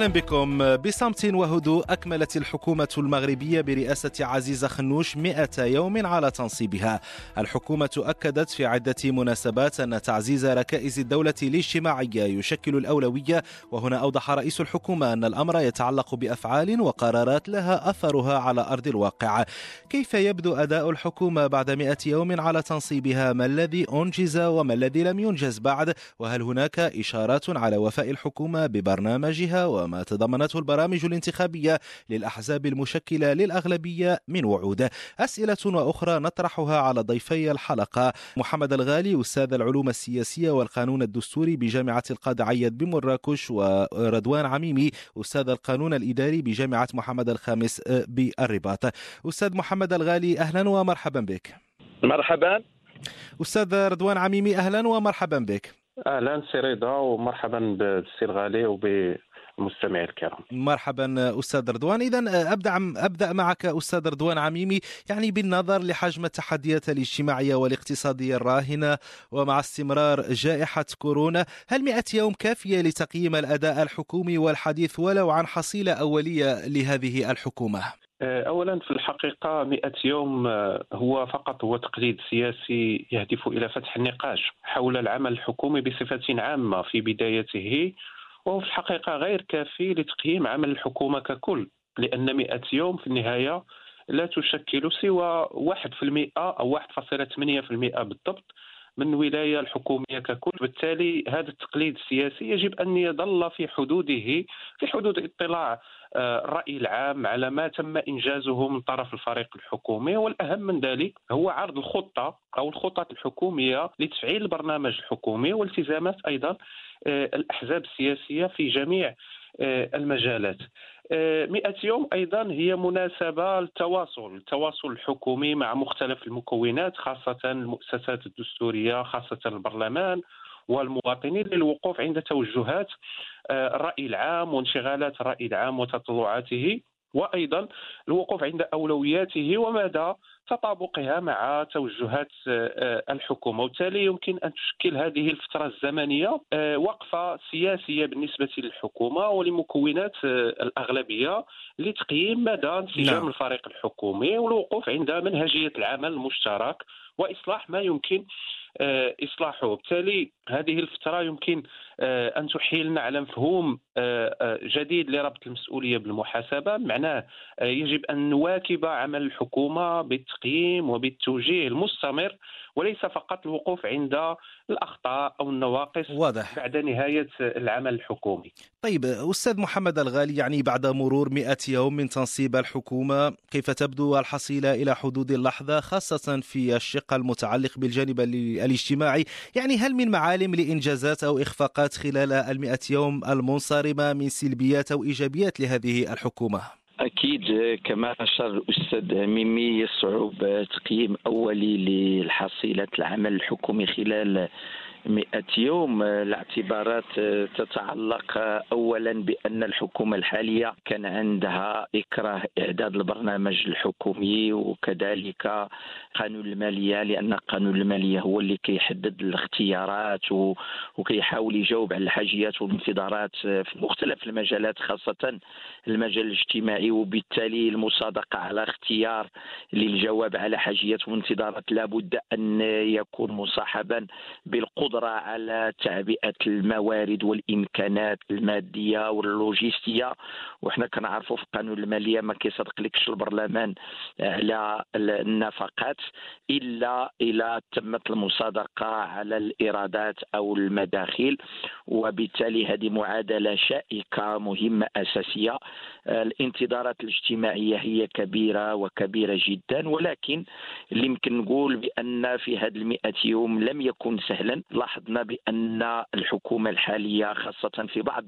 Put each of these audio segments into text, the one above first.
أهلا بكم بصمت وهدوء أكملت الحكومة المغربية برئاسة عزيزه خنوش 100 يوم على تنصيبها. الحكومة أكدت في عدة مناسبات أن تعزيز ركائز الدولة الاجتماعية يشكل الأولوية وهنا أوضح رئيس الحكومة أن الأمر يتعلق بأفعال وقرارات لها أثرها على أرض الواقع. كيف يبدو أداء الحكومة بعد 100 يوم على تنصيبها؟ ما الذي أنجز وما الذي لم ينجز بعد؟ وهل هناك إشارات على وفاء الحكومة ببرنامجها تضمنته البرامج الانتخابية للأحزاب المشكلة للأغلبية من وعود. أسئلة وأخرى نطرحها على ضيفي الحلقة. محمد الغالي أستاذ العلوم السياسية والقانون الدستوري بجامعة القاضي عيد بمراكش ورضوان عميمي أستاذ القانون الإداري بجامعة محمد الخامس بالرباط. أستاذ محمد الغالي أهلا ومرحبا بك. مرحبا. أستاذ رضوان عميمي أهلا ومرحبا بك. أهلا سي رضا ومرحبا بالسي الغالي وب المستمعين الكرام. مرحبا أستاذ رضوان. اذا أبدأ أبدأ معك أستاذ رضوان عميمي. يعني بالنظر لحجم التحديات الاجتماعية والاقتصادية الراهنة ومع استمرار جائحة كورونا هل 100 يوم كافية لتقييم الأداء الحكومي والحديث ولو عن حصيلة أولية لهذه الحكومة؟ اولا في الحقيقة 100 يوم هو فقط هو تقليد سياسي يهدف إلى فتح النقاش حول العمل الحكومي بصفة عامة في بدايته. وهو في الحقيقة غير كافي لتقييم عمل الحكومة ككل لأن 100 يوم في النهاية لا تشكل سوى 1% أو 1.8% بالضبط من الولاية الحكومية ككل. بالتالي هذا التقليد السياسي يجب أن يظل في حدوده في حدود اطلاع الرأي العام على ما تم إنجازه من طرف الفريق الحكومي. والأهم من ذلك هو عرض الخطة أو الخطط الحكومية لتفعيل البرنامج الحكومي والتزامات أيضا الأحزاب السياسية في جميع المجالات. 100 يوم أيضا هي مناسبة للتواصل التواصل الحكومي مع مختلف المكونات خاصة المؤسسات الدستورية خاصة البرلمان والمواطنين للوقوف عند توجهات الرأي العام وانشغالات الرأي العام وتطلعاته. وأيضا الوقوف عند أولوياته ومدى تطابقها مع توجهات الحكومة وبالتالي يمكن أن تشكل هذه الفترة الزمنية وقفة سياسية بالنسبة للحكومة ولمكونات الأغلبية لتقييم مدى انسجام نعم. الفريق الحكومي والوقوف عند منهجية العمل المشترك وإصلاح ما يمكن إصلاحه بالتالي هذه الفترة يمكن أن تحيلنا على مفهوم جديد لربط المسؤولية بالمحاسبة معناه يجب أن نواكب عمل الحكومة بالتقييم وبالتوجيه المستمر وليس فقط الوقوف عند الأخطاء أو النواقص واضح. بعد نهاية العمل الحكومي. طيب أستاذ محمد الغالي يعني بعد مرور 100 يوم من تنصيب الحكومة كيف تبدو الحصيلة إلى حدود اللحظة خاصة في الشق المتعلق بالجانب الاجتماعي، يعني هل من معالم لإنجازات أو إخفاقات خلال ال 100 يوم المنصرمة من سلبيات أو إيجابيات لهذه الحكومة؟ أكيد كما أشار الأستاذ ميمي يصعب تقييم أولي لحصيلة العمل الحكومي خلال مئة يوم الاعتبارات تتعلق أولا بأن الحكومة الحالية كان عندها إكراه إعداد البرنامج الحكومي وكذلك قانون المالية لأن قانون المالية هو اللي كيحدد الاختيارات وكيحاول يجاوب على الحاجيات والانتظارات في مختلف المجالات خاصة المجال الاجتماعي. وبالتالي المصادقة على اختيار للجواب على حاجيات وانتظارات لابد أن يكون مصاحبا بالقدرة القدرة على تعبئة الموارد والإمكانات المادية واللوجستية. وحنا كنعرفوا في قانون المالية ما كيصدق لكش البرلمان على النفقات إلا إلى تمت المصادقة على الإيرادات أو المداخيل. وبالتالي هذه معادلة شائكة مهمة أساسية. الانتظارات الاجتماعية هي كبيرة وكبيرة جدا ولكن اللي يمكن نقول بأن في هذه المئة يوم لم يكن سهلا. لاحظنا بأن الحكومة الحالية خاصة في بعض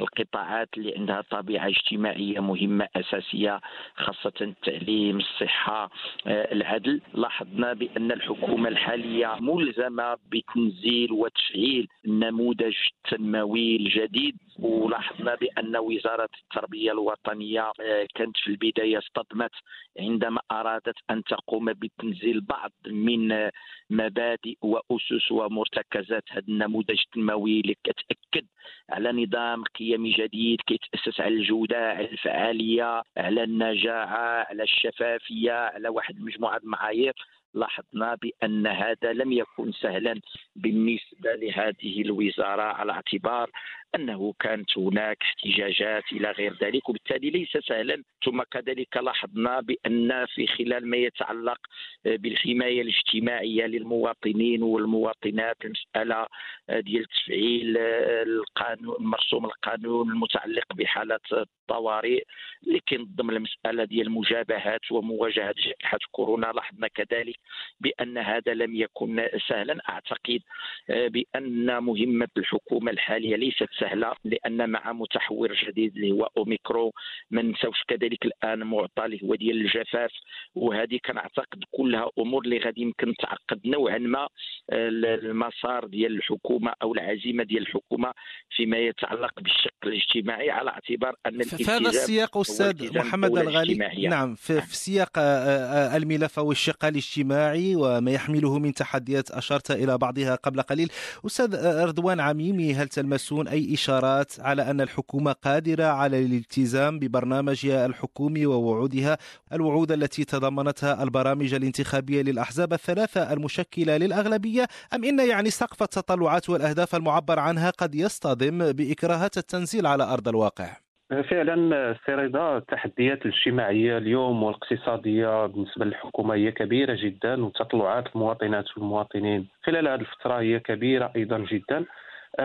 القطاعات اللي عندها طبيعة اجتماعية مهمة أساسية خاصة التعليم الصحه العدل لاحظنا بأن الحكومة الحالية ملزمة بتنزيل وتفعيل النموذج التنموي الجديد ولاحظنا بأن وزارة التربية الوطنية آه، كانت في البداية اصطدمت عندما أرادت أن تقوم بتنزيل بعض من مبادئ وأسس ومرتكزات هذا النموذج التنموي اللي كتأكد على نظام قيمي جديد كيتأسس على الجودة على الفعالية على النجاعة على الشفافية على واحد المجموعه المعايير. لاحظنا بأن هذا لم يكن سهلا بالنسبة لهذه الوزارة. على اعتبار أنه كانت هناك احتجاجات إلى غير ذلك وبالتالي ليس سهلا. ثم كذلك لاحظنا بأن في خلال ما يتعلق بالحماية الاجتماعية للمواطنين والمواطنات المسألة ديال تفعيل القانون مرسوم القانون المتعلق بحالات الطوارئ اللي كينظم المسألة ديال المجابهات ومواجهة جائحة كورونا لاحظنا كذلك بأن هذا لم يكن سهلا. أعتقد بأن مهمة الحكومة الحالية ليست سهلة لأن مع متحور جديد اللي هو اوميكرو ما نساوش كذلك الآن معطى اللي هو ديال الجفاف. وهذه كنعتقد كلها أمور اللي غادي يمكن تعقد نوعا ما المسار ديال الحكومة أو العزيمة ديال الحكومة فيما يتعلق بالشق الاجتماعي على اعتبار أن في هذا السياق أستاذ محمد الغالي. نعم في. في سياق آه، آه، الملف أو الشق الاجتماعي وما يحمله من تحديات أشرت إلى بعضها قبل قليل. أستاذ آه، رضوان عميمي هل تلمسون أي إشارات على أن الحكومة قادرة على الالتزام ببرنامجها الحكومي ووعودها الوعود التي تضمنتها البرامج الانتخابية للأحزاب الثلاثة المشكلة للأغلبية أم إن يعني سقف التطلعات والأهداف المعبر عنها قد يصطدم بإكراهات التنزيل على أرض الواقع؟ فعلا سيريدا التحديات الاجتماعية اليوم والاقتصادية بالنسبة للحكومة هي كبيرة جدا وتطلعات المواطنات والمواطنين خلال هذه الفترة هي كبيرة أيضا جدا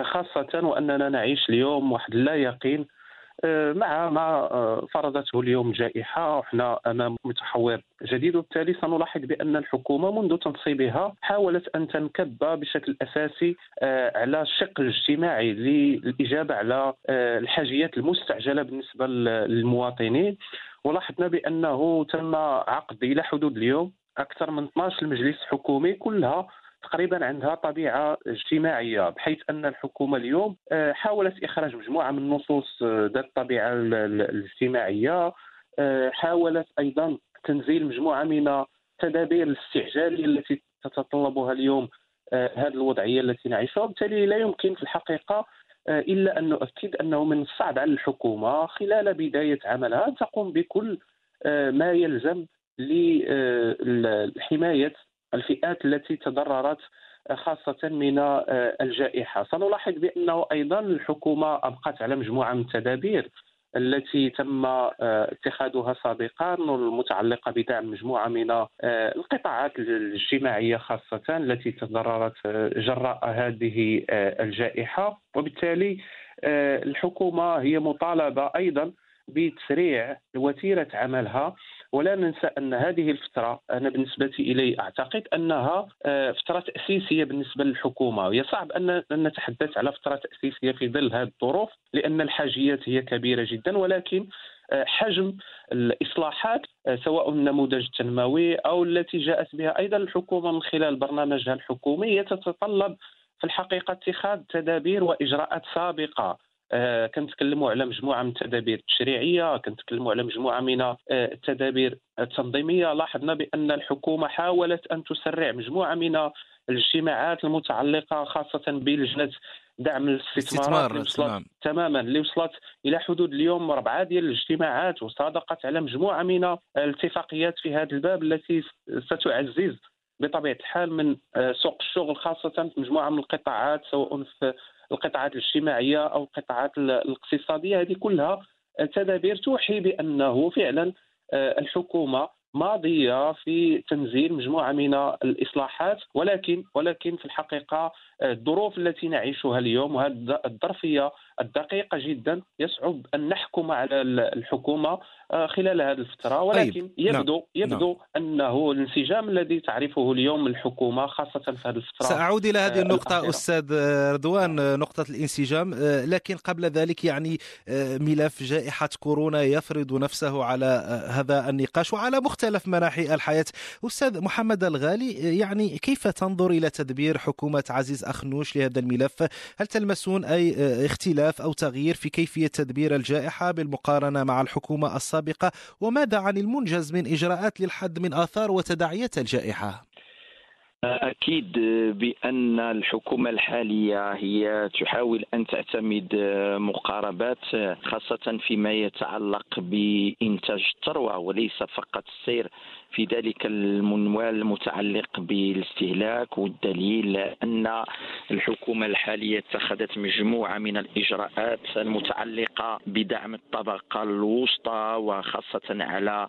خاصة وأننا نعيش اليوم واحد اللا يقين آه، مع ما آه، فرضته اليوم الجائحة وحنا أمام متحور جديد وبالتالي سنلاحظ بأن الحكومة منذ تنصيبها حاولت أن تنكب بشكل أساسي على الشق الاجتماعي للإجابة على الحاجيات المستعجلة بالنسبة للمواطنين. ولاحظنا بأنه تم عقد إلى حدود اليوم أكثر من 12 مجلس حكومي كلها تقريبا عندها طبيعة اجتماعية بحيث أن الحكومة اليوم آه، حاولت إخراج مجموعة من النصوص آه، ذات الطبيعة الاجتماعية آه، حاولت أيضا تنزيل مجموعة من التدابير الاستعجالية التي تتطلبها اليوم هذه الوضعية التي نعيشها. وبالتالي لا يمكن في الحقيقة إلا أن نؤكد أنه من الصعب على الحكومة خلال بداية عملها أن تقوم بكل ما يلزم لحمايه الفئات التي تضررت خاصة من آه، الجائحة. سنلاحظ بأنه أيضا الحكومة أبقت على مجموعة من التدابير التي تم آه، اتخاذها سابقا المتعلقة بدعم مجموعة من آه، القطاعات الاجتماعية خاصة التي تضررت جراء هذه الجائحة. وبالتالي الحكومة هي مطالبة أيضا بتسريع وتيرة عملها. ولا ننسى أن هذه الفترة أنا بالنسبة إلي أعتقد أنها آه، فترة تأسيسية بالنسبة للحكومة. وهي صعب أن نتحدث على فترة تأسيسية في ظل هذه الظروف لأن الحاجيات هي كبيرة جدا. ولكن آه، حجم الإصلاحات آه، سواء النموذج التنموي أو التي جاءت بها أيضا الحكومة من خلال برنامجها الحكومي تتطلب في الحقيقة اتخاذ تدابير وإجراءات سابقة. كنتكلموا على مجموعة من التدابير التشريعية كنتكلموا على مجموعة من آه، التدابير التنظيمية لاحظنا بأن الحكومة حاولت أن تسرع مجموعة من الاجتماعات المتعلقة خاصة بلجنة دعم الاستثمار اللي وصلت. تماما اللي وصلت إلى حدود اليوم اربعه ديال الاجتماعات وصادقت على مجموعة من الاتفاقيات في هذا الباب التي ستعزز بطبيعة الحال من آه، سوق الشغل خاصة في مجموعة من القطاعات سواء في القطاعات الاجتماعية أو القطاعات الاقتصادية هذه كلها تدابير توحي بأنه فعلا آه، الحكومة ماضية في تنزيل مجموعة من الإصلاحات ولكن ولكن في الحقيقة آه، الظروف التي نعيشها اليوم وهذه الظرفية الدقيقه جدا يصعب أن نحكم على الحكومة آه، خلال هذه الفترة طيب، ولكن طيب. يبدو نعم. يبدو نعم. أنه الانسجام الذي تعرفه اليوم الحكومة خاصة في هذه الفترة سأعود إلى هذه النقطة الأخيرة. أستاذ رضوان نقطة الانسجام لكن قبل ذلك يعني ملف جائحة كورونا يفرض نفسه على هذا النقاش وعلى مختلف مختلف مناحي الحياة أستاذ محمد الغالي يعني كيف تنظر إلى تدبير حكومة عزيز أخنوش لهذا الملف هل تلمسون أي اختلاف اختلاف أو تغيير في كيفية تدبير الجائحة بالمقارنة مع الحكومة السابقة وماذا عن المنجز من إجراءات للحد من آثار وتداعيات الجائحة؟ أكيد بأن الحكومة الحالية هي تحاول أن تعتمد مقاربات خاصة فيما يتعلق بإنتاج الثروة وليس فقط السير في ذلك المنوال المتعلق بالاستهلاك والدليل أن الحكومة الحالية اتخذت مجموعة من الإجراءات المتعلقة بدعم الطبقة الوسطى وخاصة على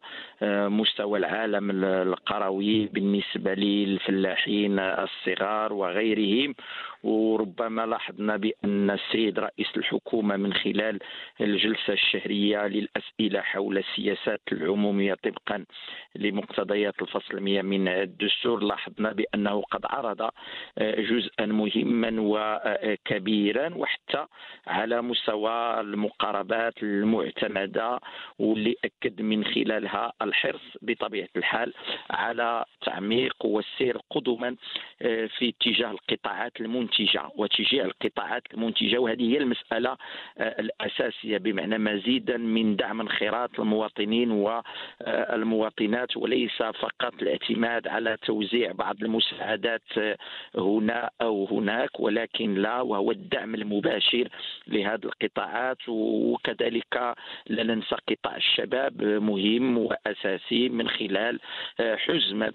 مستوى العالم القروي بالنسبة للفلاحين الصغار وغيرهم. وربما لاحظنا بأن السيد رئيس الحكومة من خلال الجلسة الشهرية للأسئلة حول السياسات العمومية طبقا لمقتضيات الفصل 100 من الدستور لاحظنا بأنه قد عرض آه، جزءا مهما وكبيرا وحتى على مستوى المقاربات المعتمدة واللي أكد من خلالها الحرص بطبيعة الحال على تعميق والسير قدما آه، في اتجاه القطاعات المنتجة المنتجه وتشجيع القطاعات المنتجة وهذه هي المسألة آه، الأساسية بمعنى مزيدا من دعم انخراط المواطنين والمواطنات وليس فقط الاعتماد على توزيع بعض المساعدات آه، هنا أو هناك ولكن لا وهو الدعم المباشر لهذه القطاعات. وكذلك لا ننسى قطاع الشباب مهم وأساسي من خلال آه، حزمة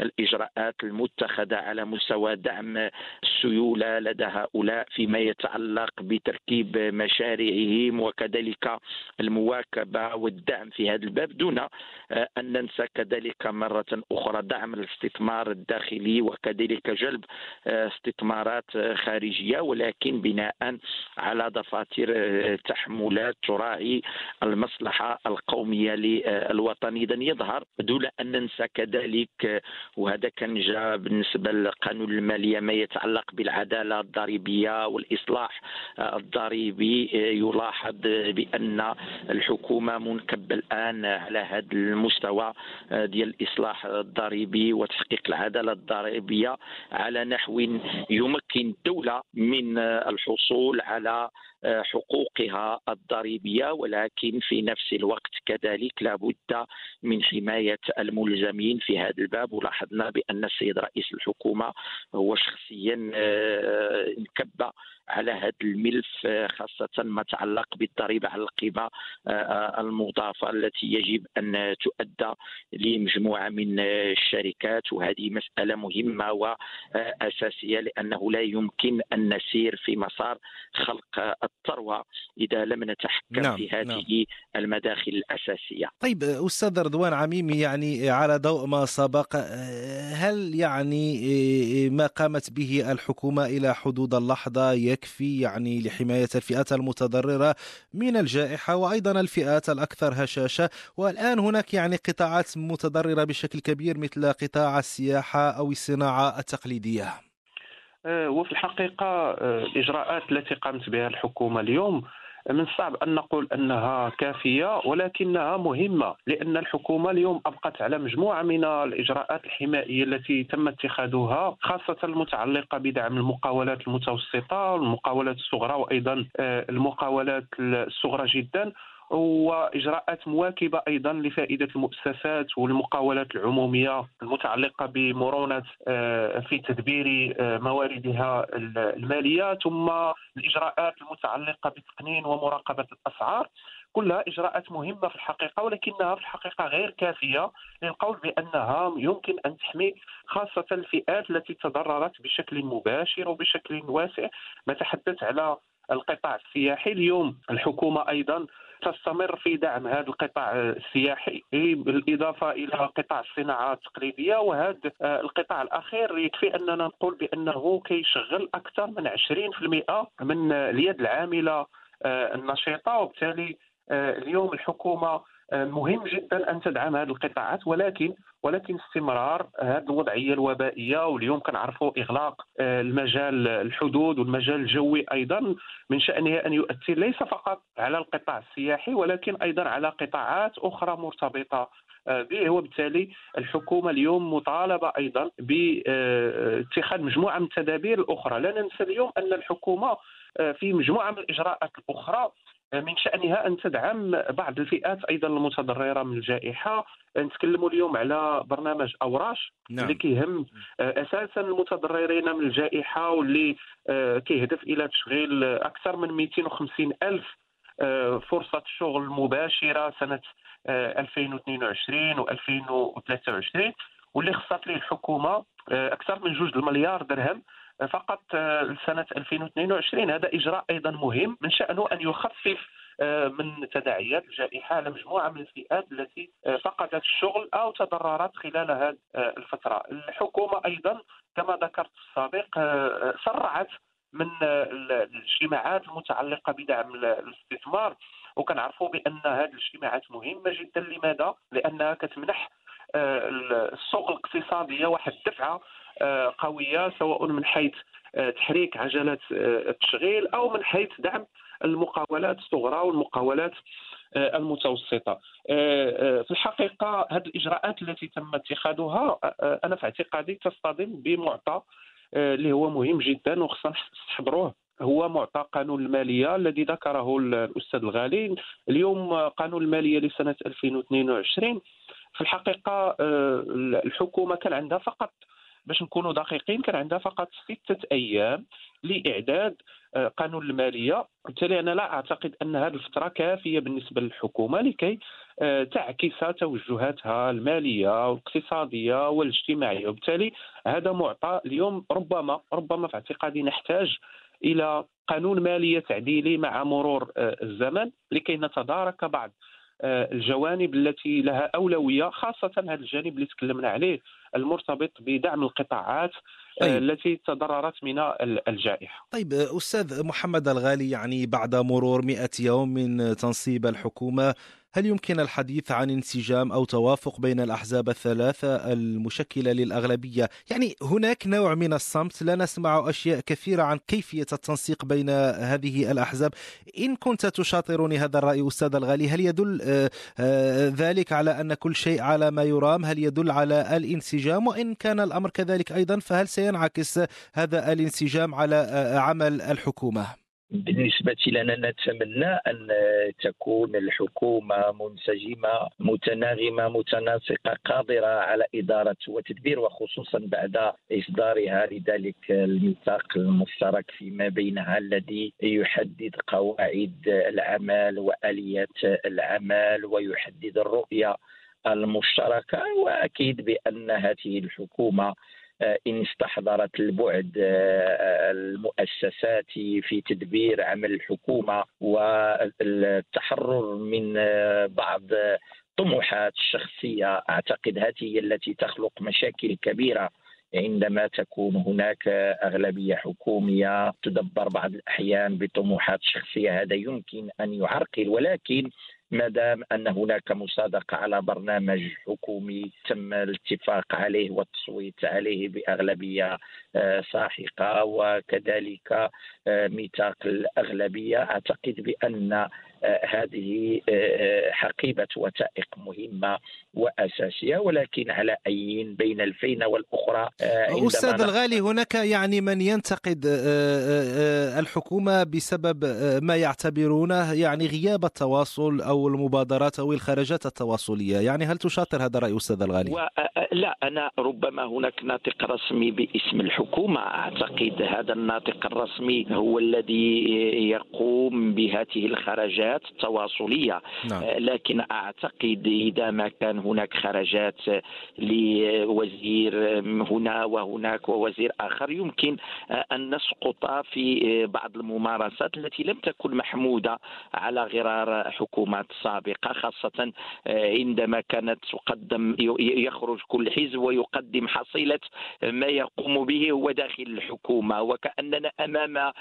الإجراءات المتخذة على مستوى دعم السيول سيولة لدى هؤلاء فيما يتعلق بتركيب مشاريعهم وكذلك المواكبة والدعم في هذا الباب دون آه، أن ننسى كذلك مرة أخرى دعم الاستثمار الداخلي وكذلك جلب آه، استثمارات خارجية ولكن بناء على دفاتر آه، تحملات تراعي المصلحة القومية للوطن. إذا يظهر دون أن ننسى كذلك وهذا كان جاء بالنسبة للقانون المالية ما يتعلق بالعالم العداله الضريبية والإصلاح الضريبي يلاحظ بأن الحكومة منكبة الآن على هذا المستوى ديال الإصلاح الضريبي وتحقيق العدالة الضريبية على نحو يمكن الدولة من الحصول على حقوقها الضريبية ولكن في نفس الوقت كذلك لابد من حماية الملزمين في هذا الباب. ولاحظنا بأن السيد رئيس الحكومة هو شخصيا آه، انكب على هذا الملف آه، خاصة ما يتعلق بالضريبة على القيمة آه، المضافة التي يجب أن تؤدى لمجموعة من الشركات وهذه مسألة مهمة وأساسية لأنه لا يمكن أن نسير في مسار خلق الثروة إذا لم نتحكم نعم. في هذه نعم. المداخل الأساسية طيب أستاذ رضوان عميمي يعني على ضوء ما سبق هل يعني ما قامت به الحكومة إلى حدود اللحظة يكفي يعني لحماية الفئات المتضررة من الجائحة وأيضا الفئات الأكثر هشاشة. والآن هناك يعني قطاعات متضررة بشكل كبير مثل قطاع السياحة أو الصناعة التقليدية. أه، وفي الحقيقة أه، الإجراءات التي قامت بها الحكومة اليوم من الصعب أن نقول أنها كافية ولكنها مهمة لأن الحكومة اليوم أبقت على مجموعة من الإجراءات الحمائية التي تم اتخاذها خاصة المتعلقة بدعم المقاولات المتوسطة والمقاولات الصغرى وأيضا آه، المقاولات الصغرى جدا. وإجراءات مواكبة أيضا لفائدة المؤسسات والمقاولات العمومية المتعلقة بمرونة آه، في تدبير آه، مواردها المالية ثم الإجراءات المتعلقة بتقنين ومراقبة الأسعار. كلها إجراءات مهمة في الحقيقة ولكنها في الحقيقة غير كافية للقول بأنها يمكن أن تحمي خاصة الفئات التي تضررت بشكل مباشر وبشكل واسع. نتحدث على القطاع السياحي اليوم الحكومة أيضا تستمر في دعم هذا القطاع السياحي بالإضافة إلى قطاع الصناعة التقليدية وهذا القطاع الأخير يكفي أننا نقول بأنه كيشغل أكثر من 20% من اليد العاملة آه، النشيطة وبالتالي آه، اليوم الحكومة مهم جدا أن تدعم هذه القطاعات ولكن ولكن استمرار هذه الوضعية الوبائية واليوم كنعرفوا إغلاق آه، المجال الحدود والمجال الجوي أيضا من شانه أن يؤثر ليس فقط على القطاع السياحي ولكن أيضا على قطاعات أخرى مرتبطة آه، به. وبالتالي الحكومة اليوم مطالبة أيضا باتخاذ مجموعة من التدابير الأخرى. لا ننسى اليوم أن الحكومة في مجموعة من الإجراءات الأخرى من شأنها أن تدعم بعض الفئات أيضا المتضررة من الجائحة نتكلموا اليوم على برنامج أوراش نعم. اللي كيهم أساسا المتضررين من الجائحة واللي كيهدف إلى تشغيل أكثر من 250 ألف فرصة شغل مباشرة سنة 2022 و2023 واللي خصت ليه الحكومة أكثر من جوج المليار درهم فقط لسنه 2022 هذا إجراء أيضا مهم من شأنه أن يخفف من تداعيات الجائحة على مجموعة من الفئات التي فقدت الشغل أو تضررت خلال هذه الفترة. الحكومة أيضا كما ذكرت في السابق سرعت من الاجتماعات المتعلقة بدعم الاستثمار وكنعرفوا بأن هذه الاجتماعات مهمة جدا لماذا؟ لأنها كتمنح السوق الاقتصاديه واحد الدفعه آه، قوية سواء من حيث آه، تحريك عجلات آه، التشغيل أو من حيث دعم المقاولات الصغرى والمقاولات المتوسطة. في الحقيقة هذه الإجراءات التي تم اتخاذها أنا في اعتقادي تصطدم بمعطى اللي هو مهم جدا وخصنا نستحضروه هو معطى قانون المالية الذي ذكره الأستاذ الغالي. اليوم قانون المالية لسنة 2022 في الحقيقة الحكومة كان عندها فقط باش نكونوا دقيقين كان عندها فقط ستة أيام لإعداد آه، قانون المالية. وبالتالي أنا لا أعتقد أن هذه الفترة كافية بالنسبة للحكومة لكي آه، تعكس توجهاتها المالية والاقتصادية والاجتماعية. وبالتالي هذا معطى اليوم ربما ربما في اعتقادي نحتاج إلى قانون مالية تعديلي مع مرور آه، الزمن لكي نتدارك بعض الجوانب التي لها أولوية خاصة هذا الجانب اللي تكلمنا عليه المرتبط بدعم القطاعات آه، طيب. التي تضررت من الجائحة طيب أستاذ محمد الغالي يعني بعد مرور 100 يوم من تنصيب الحكومة هل يمكن الحديث عن انسجام أو توافق بين الأحزاب الثلاثة المشكلة للأغلبية؟ يعني هناك نوع من الصمت لا نسمع أشياء كثيرة عن كيفية التنسيق بين هذه الأحزاب، إن كنت تشاطرني هذا الرأي أستاذ الغالي هل يدل آه، آه، ذلك على أن كل شيء على ما يرام؟ هل يدل على الانسجام؟ وإن كان الأمر كذلك أيضا فهل سينعكس هذا الانسجام على آه، عمل الحكومة؟ بالنسبة لنا نتمنى أن تكون الحكومة منسجمة متناغمة متناسقة قادرة على إدارة وتدبير وخصوصا بعد إصدارها لذلك الميثاق المشترك فيما بينها الذي يحدد قواعد العمل وآليات العمل ويحدد الرؤية المشتركة. وأكيد بأن هذه الحكومة إن استحضرت البعد آه، المؤسساتي في تدبير عمل الحكومة والتحرر من آه، بعض طموحات الشخصية أعتقد هذه هي التي تخلق مشاكل كبيرة. عندما تكون هناك أغلبية حكومية تدبر بعض الأحيان بطموحات شخصية هذا يمكن أن يعرقل. ولكن ما دام أن هناك مصادقه على برنامج حكومي تم الاتفاق عليه والتصويت عليه بأغلبية آه، ساحقة وكذلك آه، ميثاق الأغلبية. أعتقد بأن هذه آه، حقيبة وثائق مهمة وأساسية ولكن على أي بين الفينة والأخرى آه، أستاذ الغالي هناك يعني من ينتقد آه، الحكومة بسبب ما يعتبرونه يعني غياب التواصل أو المبادرات أو الخرجات التواصلية يعني هل تشاطر هذا الرأي أستاذ الغالي؟ لا أنا ربما هناك ناطق رسمي باسم الحكومة أعتقد هذا الناطق الرسمي هو الذي يقوم بهذه الخرجات خرجات تواصليه نعم. آه، لكن أعتقد إذا ما كان هناك خرجات لوزير هنا وهناك ووزير آخر. يمكن أن نسقط في بعض الممارسات التي لم تكن محمودة على غرار حكومات سابقة خاصة عندما كانت تقدم يخرج كل حزب ويقدم حصيلة ما يقوم به هو داخل الحكومة. وكأننا أمام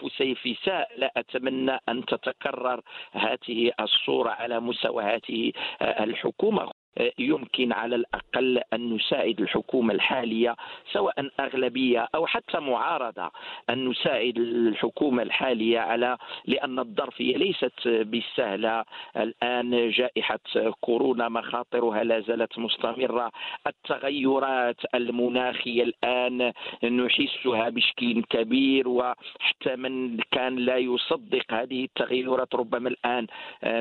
فسيفساء لا أتمنى أن تتكرر هذه الصورة على مستوى هذه الحكومة. يمكن على الأقل أن نساعد الحكومة الحالية سواء أغلبية أو حتى معارضة أن نساعد الحكومة الحالية على لأن الظرفيه ليست بالسهلة. الآن جائحة كورونا مخاطرها لا زالت مستمرة. التغيرات المناخية الآن نحسها بشكل كبير وحتى من كان لا يصدق هذه التغيرات ربما الآن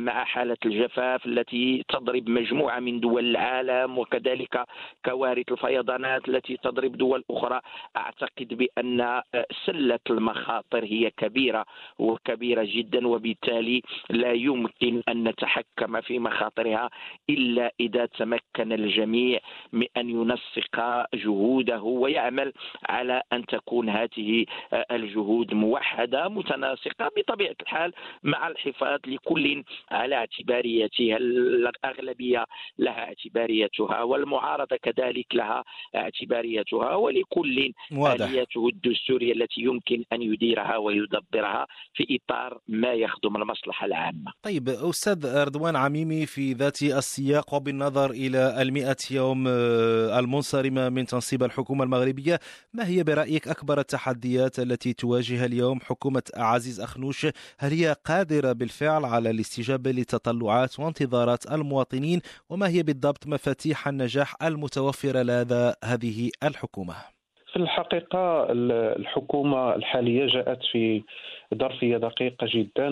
مع حالة الجفاف التي تضرب مجموعة من دول العالم وكذلك كوارث الفيضانات التي تضرب دول أخرى. أعتقد بأن سلة المخاطر هي كبيرة وكبيرة جدا وبالتالي لا يمكن أن نتحكم في مخاطرها إلا إذا تمكن الجميع من أن ينسق جهوده ويعمل على أن تكون هذه الجهود موحدة متناسقة بطبيعة الحال مع الحفاظ لكل على اعتباريته الأغلبية. لها اعتباريتها والمعارضة كذلك لها اعتباريتها ولكل واضح. اليته الدستورية التي يمكن أن يديرها ويدبرها في إطار ما يخدم المصلحة العامة. طيب أستاذ رضوان عميمي في ذات السياق وبالنظر إلى المئة يوم آه، المنصرمه من تنصيب الحكومة المغربية، ما هي برأيك أكبر التحديات التي تواجه اليوم حكومة عزيز أخنوش؟ هل هي قادرة بالفعل على الاستجابة لتطلعات وانتظارات المواطنين؟ وما هي بالضبط مفاتيح النجاح المتوفرة لدى هذه الحكومة؟ في الحقيقة الحكومة الحالية جاءت في ظرفية دقيقة جدا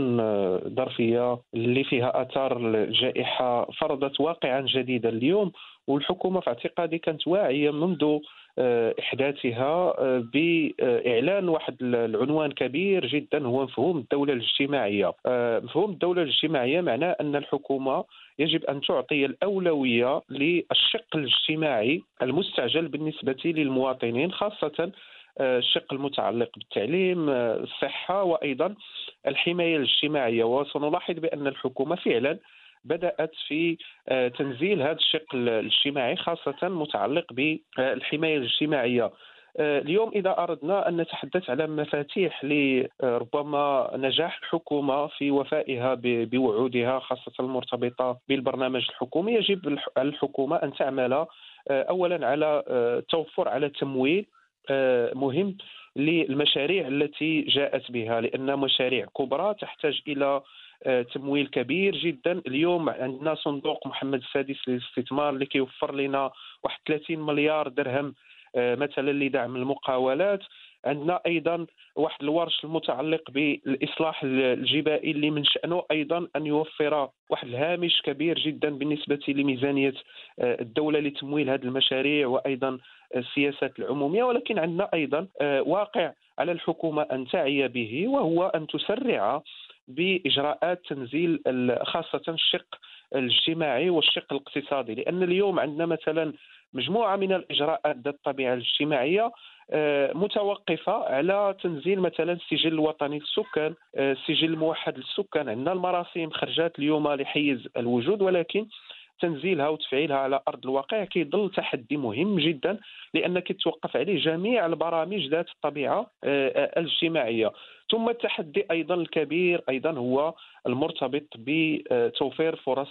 ظرفية اللي فيها آثار الجائحة فرضت واقعا جديدا اليوم والحكومة في اعتقادي كانت واعية منذ إحداثها آه، بإعلان واحد العنوان كبير جدا هو مفهوم الدولة الاجتماعية. آه، مفهوم الدولة الاجتماعية معناه أن الحكومة يجب أن تعطي الأولوية للشق الاجتماعي المستعجل بالنسبة للمواطنين خاصة الشق المتعلق بالتعليم الصحة وأيضا الحماية الاجتماعية. وسنلاحظ بأن الحكومة فعلا بدأت في آه، تنزيل هذا الشق الاجتماعي خاصة متعلق بالحماية الاجتماعية. آه، اليوم إذا أردنا أن نتحدث على مفاتيح لربما نجاح الحكومة في وفائها بوعودها خاصة المرتبطة بالبرنامج الحكومي يجب على الحكومة أن تعمل آه، اولا على التوفر على تمويل مهم للمشاريع التي جاءت بها لأن مشاريع كبرى تحتاج إلى آه، تمويل كبير جدا. اليوم عندنا صندوق محمد السادس للاستثمار اللي كيوفر لنا واحد 30 مليار درهم آه، مثلا لدعم المقاولات. عندنا أيضا واحد الورش المتعلق بالإصلاح الجبائي اللي من شأنه أيضا أن يوفر واحد الهامش كبير جدا بالنسبة لميزانية آه، الدولة لتمويل هذه المشاريع وأيضا السياسات العمومية. ولكن عندنا أيضا واقع على الحكومة أن تعي به وهو أن تسرع بإجراءات تنزيل خاصة الشق الاجتماعي والشق الاقتصادي. لأن اليوم عندنا مثلا مجموعة من الإجراءات ذات الطبيعة الاجتماعية آه، متوقفة على تنزيل مثلا السجل الوطني للسكان آه، السجل الموحد للسكان عندنا المراسم خرجات اليوم لحيز الوجود ولكن تنزيلها وتفعيلها على أرض الواقع كيظل تحدي مهم جدا لأن كيتوقف عليه جميع البرامج ذات الطبيعة آه، الاجتماعية. ثم التحدي أيضا الكبير أيضا هو المرتبط بتوفير فرص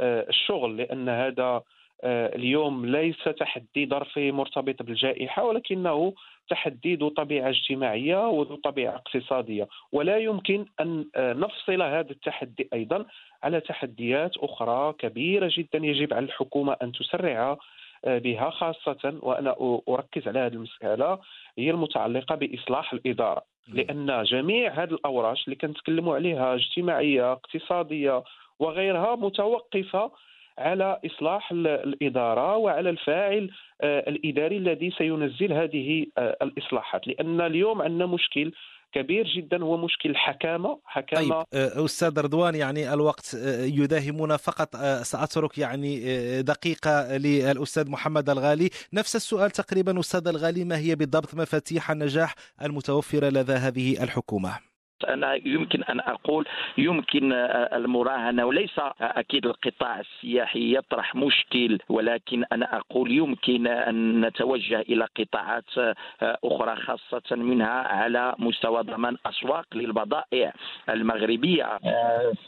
آه، الشغل لأن هذا آه، اليوم ليس تحدي ظرفي مرتبط بالجائحة ولكنه تحدي ذو طبيعة اجتماعية وذو طبيعة اقتصادية. ولا يمكن أن آه، نفصل هذا التحدي أيضا على تحديات أخرى كبيرة جدا يجب على الحكومة أن تسرع بها خاصة وأنا أركز على هذه المسألة هي المتعلقة بإصلاح الإدارة. لأن جميع هذه الأوراش اللي كنتكلموا عليها اجتماعية اقتصادية وغيرها متوقفة على إصلاح الإدارة وعلى الفاعل آه، الإداري الذي سينزل هذه آه، الإصلاحات. لأن اليوم عندنا مشكل كبير جدا هو مشكل الحكامة. حكامة طيب آه، أستاذ رضوان يعني الوقت يداهمنا فقط سأترك يعني دقيقة للأستاذ محمد الغالي. نفس السؤال تقريبا أستاذ الغالي ما هي بالضبط مفاتيح النجاح المتوفرة لدى هذه الحكومة؟ أنا يمكن أن أقول يمكن المراهنة وليس أكيد القطاع السياحي يطرح مشكل ولكن أنا أقول يمكن أن نتوجه إلى قطاعات أخرى خاصة منها على مستوى ضمان أسواق للبضائع المغربية.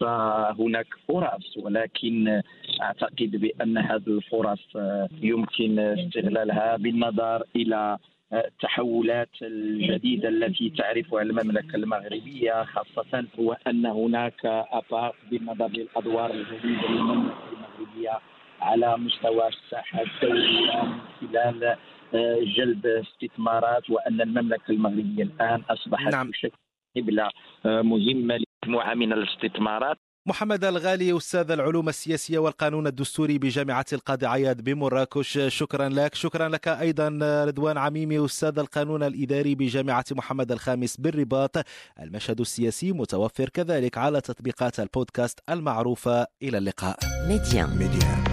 فهناك فرص ولكن أعتقد بأن هذه الفرص يمكن استغلالها بالنظر إلى التحولات الجديدة التي تعرفها المملكة المغربية خاصة هو أن هناك آفاق بالنظر للأدوار الجديدة للمملكة المغربية على مستوى الساحة الدولية من خلال آه، جلب استثمارات وأن المملكة المغربية الآن أصبحت نعم. تشكل قبلة آه، مهمة لمجموعة من الاستثمارات محمد الغالي أستاذ العلوم السياسية والقانون الدستوري بجامعة القاضي عياد بمراكش. شكرا لك. شكرا لك أيضا رضوان عميمي أستاذ القانون الإداري بجامعة محمد الخامس بالرباط. المشهد السياسي متوفر كذلك على تطبيقات البودكاست المعروفة. إلى اللقاء. ميديا. ميديا.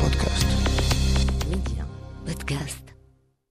بودكاست. ميديا. بودكاست.